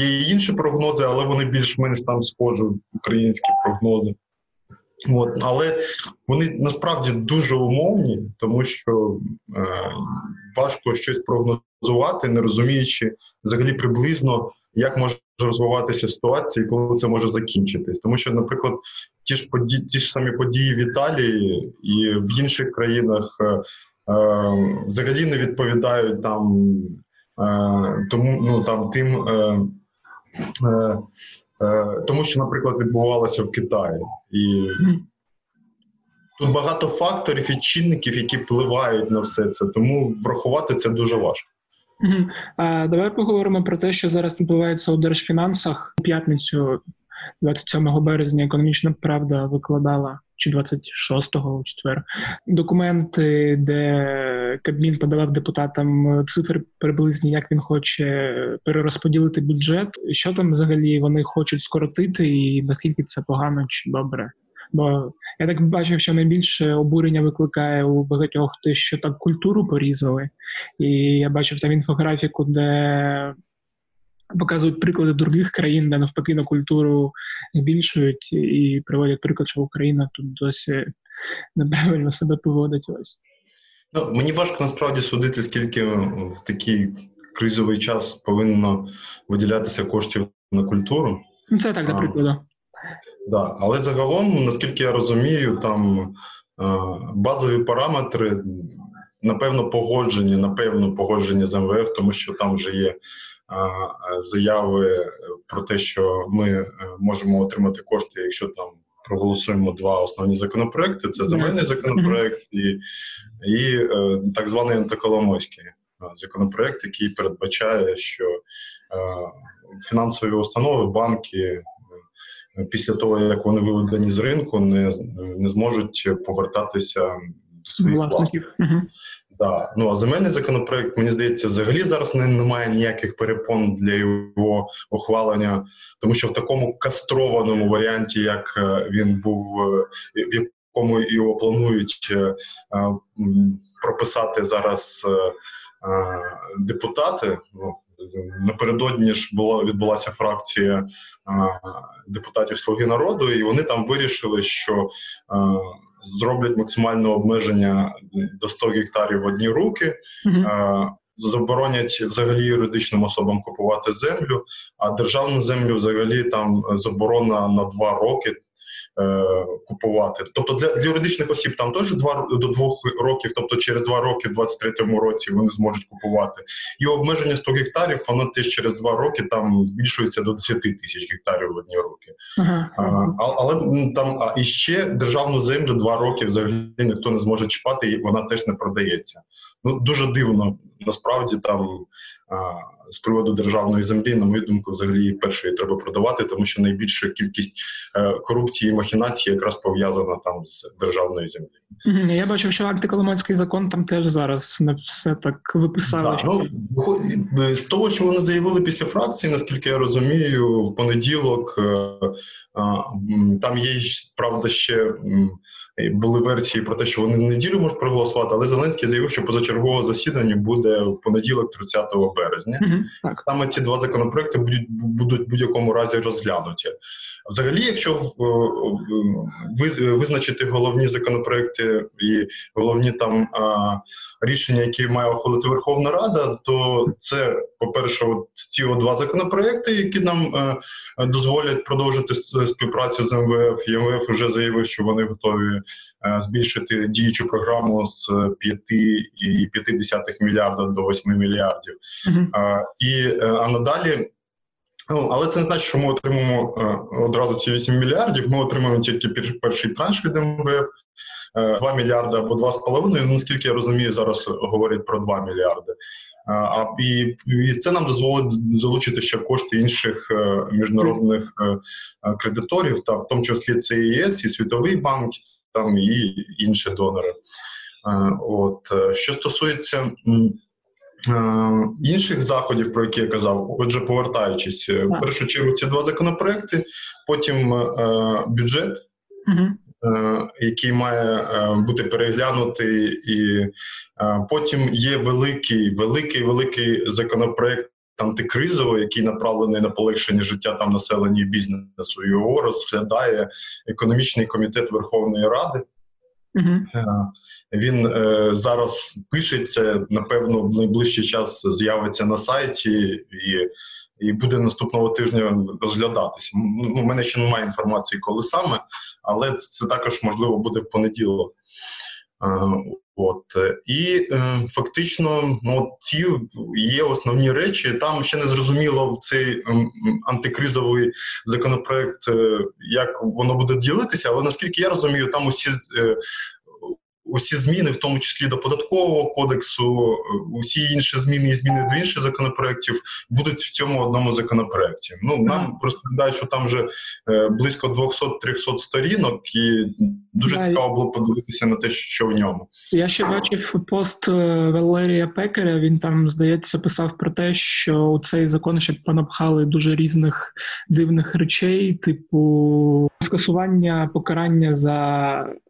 Speaker 5: є інші прогнози, але вони більш-менш там схожі українські прогнози. От, але вони насправді дуже умовні, тому що е, важко щось прогнозувати, не розуміючи взагалі приблизно, як може розвиватися ситуація і коли це може закінчитись. Тому що, наприклад, ті ж події, ті ж самі події в Італії і в інших країнах е, е, взагалі не відповідають там е, тому, ну там тим. Е, е, Е, Тому що, наприклад, відбувалося в Китаї, і тут багато факторів і чинників, які впливають на все це. Тому врахувати це дуже важко.
Speaker 3: Давай поговоримо про те, що зараз відбувається у держфінансах. У п'ятницю, 27 березня, економічна правда викладала. Чи 26-го у четвер документи, де Кабмін подавав депутатам цифри приблизні, як він хоче перерозподілити бюджет. Що там взагалі вони хочуть скоротити, і наскільки це погано чи добре? Бо я так бачив, що найбільше обурення викликає у багатьох те, що так культуру порізали. І я бачив там інфографіку, де показують приклади других країн, де навпаки на культуру збільшують і приводять приклад, що Україна тут досі неправильно себе поводить. Ось.
Speaker 5: Ну, мені важко насправді судити, скільки в такій кризовий час повинно виділятися коштів на культуру.
Speaker 3: Це так, наприклад.
Speaker 5: Да. Але загалом, наскільки я розумію, там базові параметри, напевно, погоджені, напевно, погоджені з МВФ, тому що там вже є заяви про те, що ми е, можемо отримати кошти, якщо там проголосуємо два основні законопроекти: це земельний законопроект і і е, так званий антиколомойський е, законопроект, який передбачає, що фінансові установи, банки. Після того, як вони виведені з ринку, не не зможуть повертатися до своїх власників. Угу. Да. Ну а земельний законопроект, мені здається, взагалі зараз не, немає ніяких перепон для його ухвалення, тому що в такому кастрованому варіанті, як е, він був, е, в якому його планують е, прописати зараз депутати. Ну, Напередодні ж була відбулася фракція депутатів Слуги народу, і вони там вирішили, що зроблять максимальне обмеження до 100 гектарів в одні руки. Mm-hmm. Заборонять взагалі юридичним особам купувати землю, а державну землю взагалі там заборона на два роки купувати. Тобто для для юридичних осіб там теж два до двох років, тобто через два роки, в 23-му році вони зможуть купувати. І обмеження 100 гектарів, воно теж через два роки там збільшується до 10 тисяч гектарів в одні роки. Ага. А, але там а і ще державну землю два роки взагалі ніхто не зможе чіпати, і вона теж не продається. Ну дуже дивно насправді там з приводу державної землі, на мою думку, взагалі першої треба продавати, тому що найбільша кількість е, корупції і махінації якраз пов'язана там з державною землею.
Speaker 3: Я бачив, що антиколоманський закон там теж зараз не все так виписали. Да,
Speaker 5: ну, з того, що вони заявили після фракції, наскільки я розумію, в понеділок е, там є правда ще були версії про те, що вони неділю можуть проголосувати, але Зеленський заявив, що позачергове засідання буде в понеділок, 30 березня. Mm-hmm. Саме ці два законопроекти будуть будуть в будь-якому разі розглянуті. Взагалі, якщо визначити головні законопроекти і головні там рішення, які має ухвалити Верховна Рада, то це, по-перше, от ці два законопроекти, які нам е, дозволять продовжити співпрацю з МВФ. І МВФ вже заявив, що вони готові е, збільшити діючу програму з 5,5 мільярда до 8 мільярдів. Uh-huh. І е, а надалі. Ну, але це не значить, що ми отримаємо е, одразу ці 8 мільярдів. Ми отримаємо тільки перший транш від МВФ 2 е, мільярди або 2,5. Наскільки я розумію, зараз говорять про 2 мільярди. Е, а і, і це нам дозволить залучити ще кошти інших міжнародних кредиторів, та в тому числі це ЄС, і Світовий банк, там і інші донори. От що стосується. Е, інших заходів, про які я казав, отже, повертаючись е, в першу чергу, ці два законопроекти, потім е, бюджет, угу. який має бути переглянутий, і потім є великий, великий, великий законопроект. Антикризовий, який направлений на полегшення життя там населення і бізнесу, його розглядає економічний комітет Верховної Ради. Uh-huh. Він е, зараз пишеться, напевно, в найближчий час з'явиться на сайті і і буде наступного тижня розглядатися. Ну, У мене ще немає інформації, коли саме, але це також можливо буде в понеділок. От і е, фактично, ну ці є основні речі. Там ще не зрозуміло в цей антикризовий законопроект, е, як воно буде ділитися, але наскільки я розумію, там усі е, усі зміни, в тому числі до податкового кодексу, усі інші зміни і зміни до інших законопроєктів будуть в цьому одному законопроекті. Ну нам розповідають, що там вже е, близько 200-300 сторінок, і дуже да, цікаво було подивитися на те, що в ньому.
Speaker 3: Я ще бачив пост е, Валерія Пекаря. Він там здається писав про те, що у цей закон ще понапхали дуже різних дивних речей, типу скасування покарання за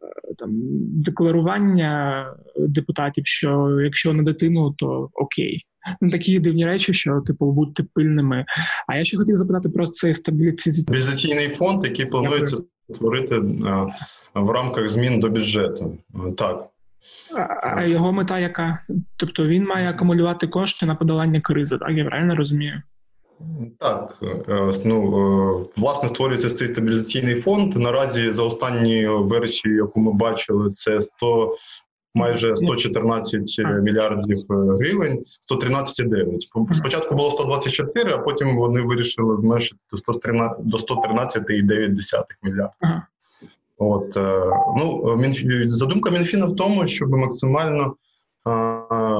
Speaker 3: е, там декларування депутатів, що якщо на дитину, то окей. Ну, такі дивні речі, що типу будьте пильними. А я ще хотів запитати про цей
Speaker 5: стабілізаційний фонд, який планується створити в рамках змін до бюджету. Так.
Speaker 3: А його мета яка? Тобто він має акумулювати кошти на подолання кризи, так я правильно розумію?
Speaker 5: Так, е, ну е, власне створюється цей стабілізаційний фонд. Наразі за останні версію, яку ми бачили, це 100, майже 114 мільярдів е, гривень, 113,9. Спочатку було 124, а потім вони вирішили зменшити до 113,9 мільярдів. От ну задумка Мінфіна в тому, щоб максимально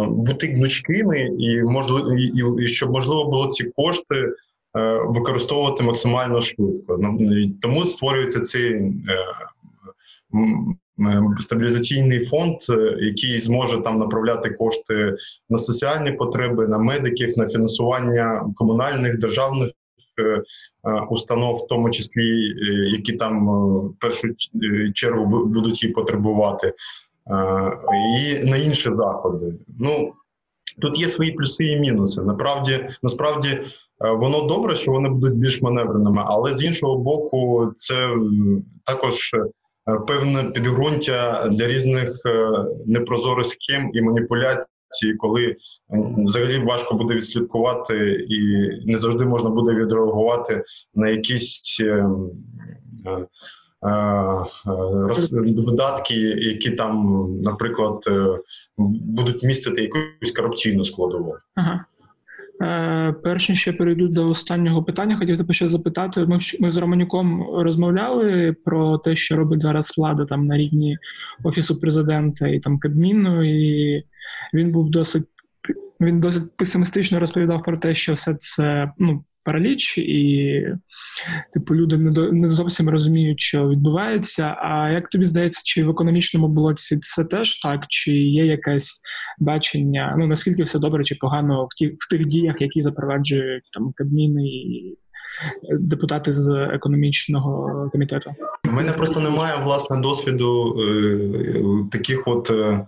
Speaker 5: бути гнучкими і можливо і, і щоб можливо було ці кошти е, використовувати максимально швидко. Тому створюється цей е, стабілізаційний фонд, е, який зможе там направляти кошти на соціальні потреби, на медиків, на фінансування комунальних державних. Установ, в тому числі які там першу чергу будуть її потребувати, і на інші заходи. Ну тут є свої плюси і мінуси. Насправді, насправді, е, воно добре, що вони будуть більш маневреними, але з іншого боку, це також е, певне підґрунтя для різних е, непрозорих схем і маніпуляцій. Коли взагалі важко буде відслідкувати, і не завжди можна буде відреагувати на якісь Е, е, видатки, які там, наприклад, е, будуть містити якусь корупційну складову. Ага.
Speaker 3: Е, перш ніж я перейду до останнього питання, хотів тебе ще запитати. Ми ми з Романюком розмовляли про те, що робить зараз влада там на рівні офісу президента і там Кабміну, і він був досить він досить песимістично розповідав про те, що все це ну параліч, і типу люди не до не зовсім розуміють, що відбувається. А як тобі здається, чи в економічному блоці це теж так, чи є якесь бачення? Ну наскільки все добре чи погано в ті в тих діях, які запроваджують там Кабміни і депутати з економічного комітету?
Speaker 5: У мене просто немає власне досвіду е, таких от. Е,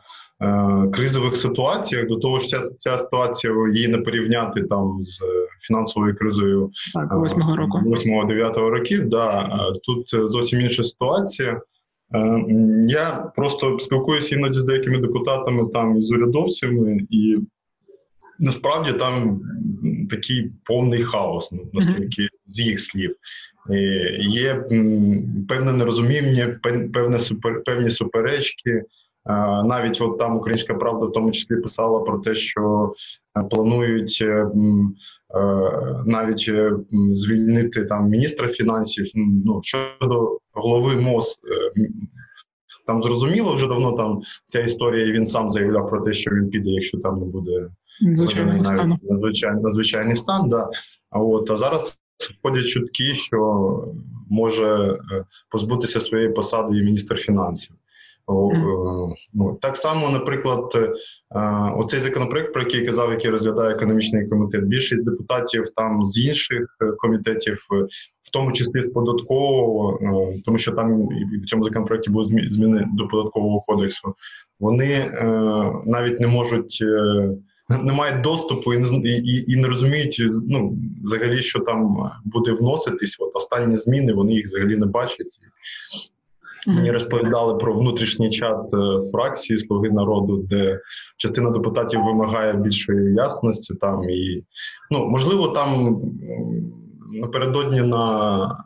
Speaker 5: кризових ситуаціях до того ж, ця ця ситуація її не порівняти там з фінансовою кризою
Speaker 3: восьмого року
Speaker 5: 8-9 років. Да тут зовсім інша ситуація. Е, я просто спілкуюся іноді з деякими депутатами там і з урядовцями, і насправді там такий повний хаос, ну наскільки з їх слів. Є певне нерозуміння, певне певні суперечки. Навіть от там Українська Правда в тому числі писала про те, що е, планують е, е, навіть звільнити там міністра фінансів. Ну щодо голови МОЗ. Там зрозуміло вже давно там ця історія. і Він сам заявляв про те, що він піде, якщо там не буде надзвичайний надзвичайний стан. Да. А от а зараз входять чутки, що може позбутися своєї посади і міністр фінансів. Mm. Ну, Так само, наприклад, е, оцей законопроект, про який я казав, який розглядає економічний комітет, більшість депутатів там з інших е, комітетів, в тому числі з податкового, тому що там в цьому законопроекті будуть зміни до податкового кодексу, вони навіть не можуть. Не мають доступу і не і, і не розуміють ну, взагалі, що там буде вноситись. От останні зміни вони їх взагалі не бачать. Мені розповідали про внутрішній чат е, фракції Слуги народу, де частина депутатів вимагає більшої ясності. Там і ну можливо, там напередодні на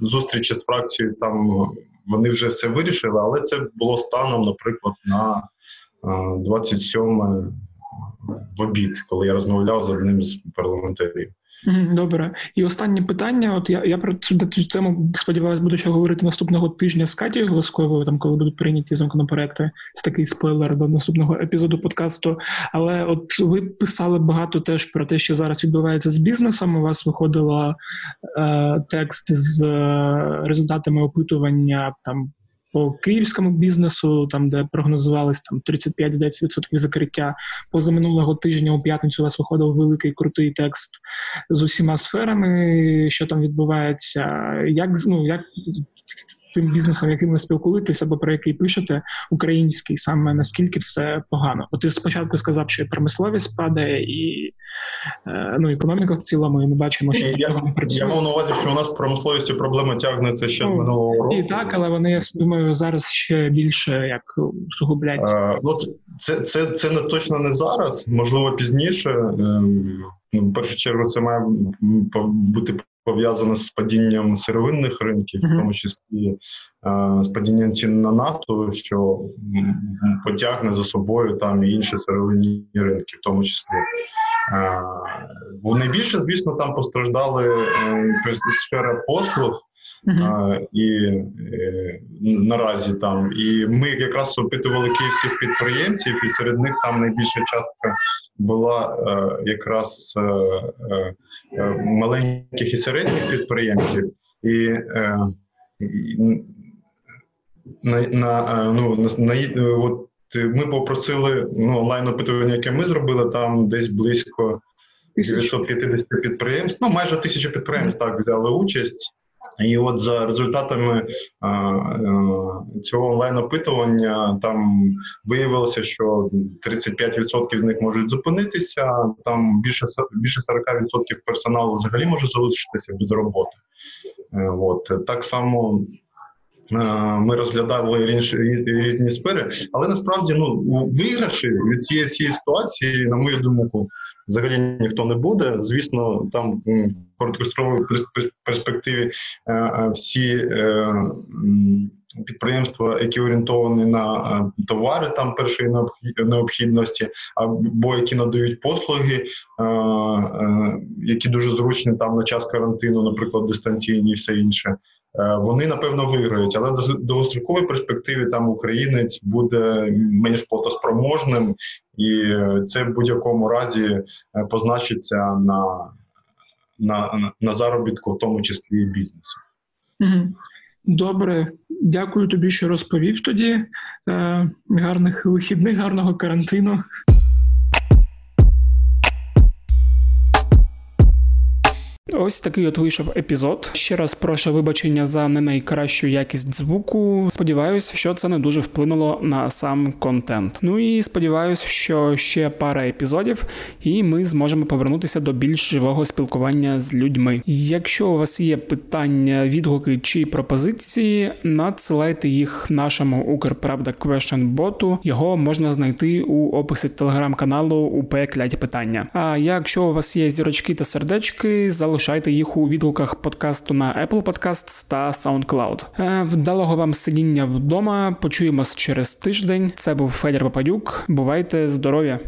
Speaker 5: зустрічі з фракцією там вони вже все вирішили, але це було станом, наприклад, на 27 е, в обід, коли я розмовляв з одним з парламентарів.
Speaker 3: Добре, і останнє питання. От я я про цю тему сподіваюся, буду ще говорити наступного тижня з Катією Гласковою, там коли будуть прийняті законопроекти. Це такий спойлер до наступного епізоду подкасту. Але от ви писали багато теж про те, що зараз відбувається з бізнесом. У вас виходило е, текст з е, результатами опитування там по київському бізнесу, там де прогнозувались там 35-10% закриття. Позаминулого тижня у п'ятницю у вас виходив великий крутий текст з усіма сферами, що там відбувається, як ну як з тим бізнесом, яким ви спілкуєтеся, або про який пишете, український саме наскільки все погано? От ти спочатку сказав, що промисловість падає, і
Speaker 1: ну економіка в цілому, і ми бачимо, що
Speaker 5: я. Я мав на увазі, що у нас промисловістю проблема тягнеться ще ну, минулого року.
Speaker 1: І так, але вони я думаю, зараз ще більше як усугубляться.
Speaker 5: Е, ну це це це не точно не зараз, можливо, пізніше. Ем, ну, в першу чергу це має бути пов'язано з падінням сировинних ринків, в тому числі е, з падінням цін на нафту, що потягне за собою там і інші сировинні ринки, в тому числі. Е, найбільше, звісно, там постраждали е, сфера послуг. Uh-huh. І е, наразі там, і ми якраз опитували київських підприємців, і серед них там найбільша частка була е, якраз е, е, маленьких і середніх підприємців, і, е, і на, на, ну, на, на от ми попросили ну, онлайн опитування, яке ми зробили, там десь близько 950 підприємств, ну майже тисячу підприємств так взяли участь. І от за результатами а, а, цього онлайн-опитування там виявилося, що 35% з них можуть зупинитися. Там більше більше 40% персоналу взагалі може залишитися без роботи. Е, от так само. Ми розглядали інші різні сфери, але насправді ну виграші від цієї цієї ситуації, на мою думку, взагалі ніхто не буде. Звісно, там в короткостроковій перспективі е, е, всі е, підприємства, які орієнтовані на товари там першої необхідності, або які надають послуги, які дуже зручні там на час карантину, наприклад, дистанційні і все інше. Вони напевно виграють, але до довгостроковій перспективі там українець буде менш платоспроможним, і це в будь-якому разі позначиться на на на заробітку, в тому числі і бізнесу.
Speaker 1: Добре, дякую тобі, що розповів тоді. Е, гарних вихідних, гарного карантину. Ось такий от вийшов епізод. Ще раз прошу вибачення за не найкращу якість звуку. Сподіваюся, що це не дуже вплинуло на сам контент. Ну і сподіваюся, що ще пара епізодів, і ми зможемо повернутися до більш живого спілкування з людьми. Якщо у вас є питання, відгуки чи пропозиції, надсилайте їх нашому Укрправда Question боту. Його можна знайти у описі телеграм-каналу УП Кляті Питання. А якщо у вас є зірочки та сердечки, залишайте залишайте їх у відгуках подкасту на Apple Podcasts та SoundCloud. Е, вдалого вам сидіння вдома. Почуємось через тиждень. Це був Федір Бападюк. Бувайте здорові!